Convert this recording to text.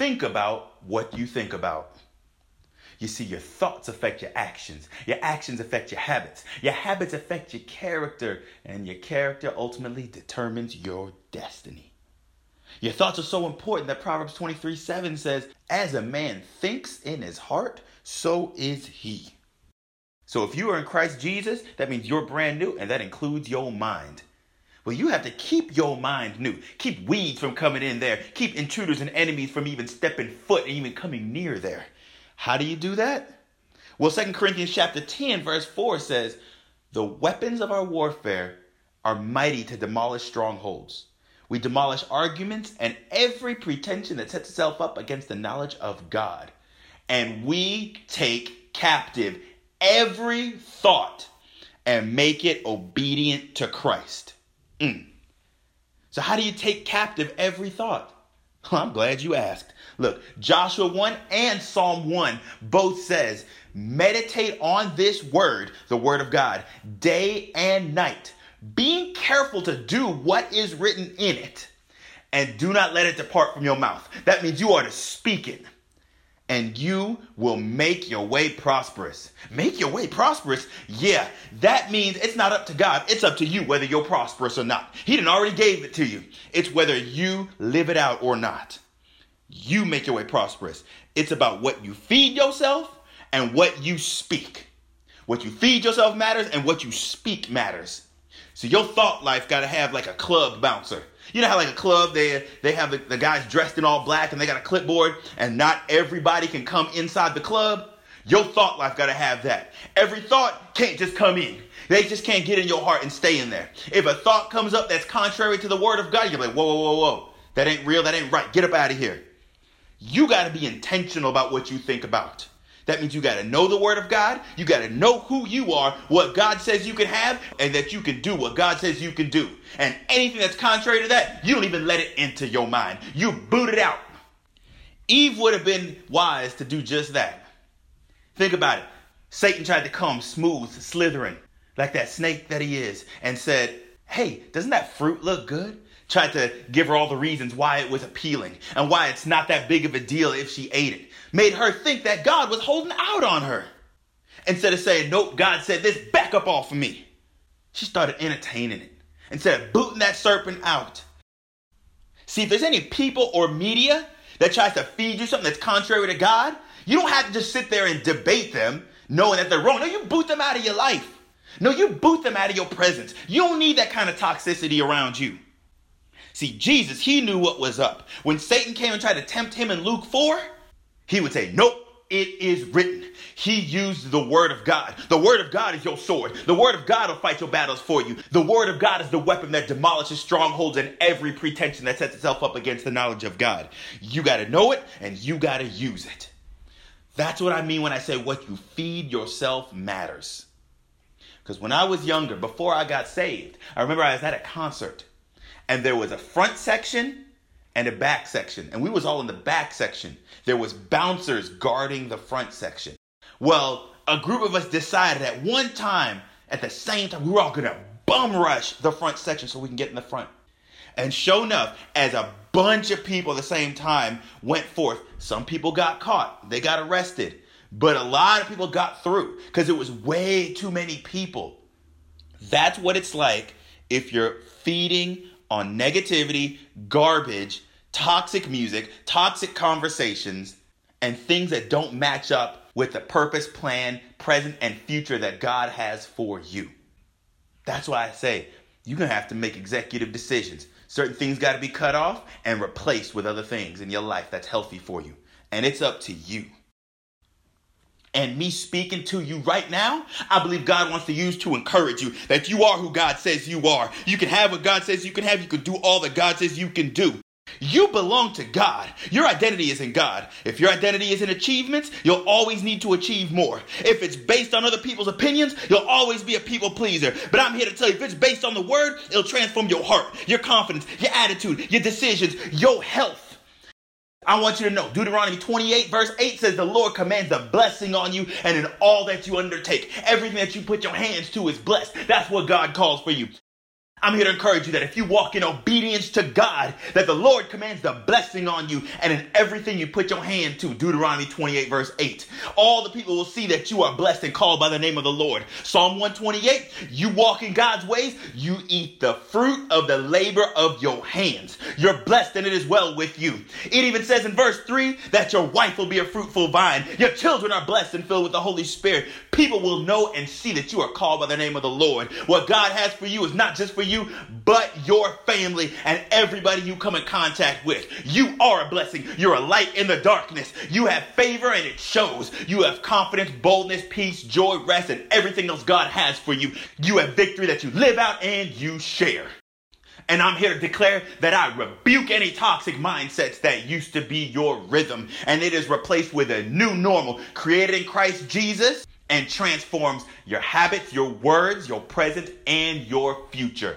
think about what you think about. You see, your thoughts affect your actions. Your actions affect your habits. Your habits affect your character. And your character ultimately determines your destiny. Your thoughts are so important that Proverbs 23 7 says, As a man thinks in his heart, so is he. So if you are in Christ Jesus, that means you're brand new, and that includes your mind. Well, you have to keep your mind new. Keep weeds from coming in there. Keep intruders and enemies from even stepping foot and even coming near there. How do you do that? Well, 2 Corinthians chapter 10, verse 4 says, The weapons of our warfare are mighty to demolish strongholds. We demolish arguments and every pretension that sets itself up against the knowledge of God. And we take captive every thought and make it obedient to Christ. Mm. So, how do you take captive every thought? Well, I'm glad you asked. Look, Joshua 1 and Psalm 1 both says, meditate on this word, the word of God, day and night, being careful to do what is written in it, and do not let it depart from your mouth. That means you are to speak it and you will make your way prosperous. Make your way prosperous? Yeah, that means it's not up to God. It's up to you whether you're prosperous or not. He didn't already gave it to you. It's whether you live it out or not. You make your way prosperous. It's about what you feed yourself and what you speak. What you feed yourself matters and what you speak matters. So your thought life got to have like a club bouncer. You know how like a club they they have the, the guys dressed in all black and they got a clipboard and not everybody can come inside the club? Your thought life got to have that. Every thought can't just come in. They just can't get in your heart and stay in there. If a thought comes up that's contrary to the word of God, you're like, whoa, whoa, whoa, whoa. That ain't real. That ain't right. Get up out of here. You got to be intentional about what you think about. That means you got to know the Word of God. You got to know who you are, what God says you can have, and that you can do what God says you can do. And anything that's contrary to that, you don't even let it into your mind. You boot it out. Eve would have been wise to do just that. Think about it. Satan tried to come smooth, slithering, like that snake that he is, and said, Hey, doesn't that fruit look good? Tried to give her all the reasons why it was appealing and why it's not that big of a deal if she ate it made her think that God was holding out on her. Instead of saying, Nope, God said this, back up off of me. She started entertaining it instead of booting that serpent out. See, if there's any people or media that tries to feed you something that's contrary to God, you don't have to just sit there and debate them knowing that they're wrong. No, you boot them out of your life. No, you boot them out of your presence. You don't need that kind of toxicity around you. See, Jesus, he knew what was up. When Satan came and tried to tempt him in Luke 4, he would say, Nope, it is written. He used the word of God. The word of God is your sword. The word of God will fight your battles for you. The word of God is the weapon that demolishes strongholds and every pretension that sets itself up against the knowledge of God. You got to know it and you got to use it. That's what I mean when I say what you feed yourself matters. Because when I was younger, before I got saved, I remember I was at a concert and there was a front section and a back section. And we was all in the back section. There was bouncers guarding the front section. Well, a group of us decided at one time, at the same time, we were all gonna bum rush the front section so we can get in the front. And sure enough, as a bunch of people at the same time went forth, some people got caught, they got arrested, but a lot of people got through because it was way too many people. That's what it's like if you're feeding on negativity, garbage, toxic music, toxic conversations, and things that don't match up with the purpose, plan, present, and future that God has for you. That's why I say you're going to have to make executive decisions. Certain things got to be cut off and replaced with other things in your life that's healthy for you. And it's up to you and me speaking to you right now, I believe God wants to use to encourage you that you are who God says you are. You can have what God says you can have. You can do all that God says you can do. You belong to God. Your identity is in God. If your identity is in achievements, you'll always need to achieve more. If it's based on other people's opinions, you'll always be a people pleaser. But I'm here to tell you if it's based on the word, it'll transform your heart, your confidence, your attitude, your decisions, your health. I want you to know Deuteronomy 28, verse 8 says, The Lord commands a blessing on you and in all that you undertake. Everything that you put your hands to is blessed. That's what God calls for you. I'm here to encourage you that if you walk in obedience to God, that the Lord commands the blessing on you and in everything you put your hand to. Deuteronomy 28, verse 8. All the people will see that you are blessed and called by the name of the Lord. Psalm 128, you walk in God's ways, you eat the fruit of the labor of your hands. You're blessed and it is well with you. It even says in verse 3 that your wife will be a fruitful vine. Your children are blessed and filled with the Holy Spirit. People will know and see that you are called by the name of the Lord. What God has for you is not just for you you, but your family and everybody you come in contact with. You are a blessing. You're a light in the darkness. You have favor and it shows. You have confidence, boldness, peace, joy, rest, and everything else God has for you. You have victory that you live out and you share. And I'm here to declare that I rebuke any toxic mindsets that used to be your rhythm. And it is replaced with a new normal created in Christ Jesus and transforms your habits, your words, your present, and your future.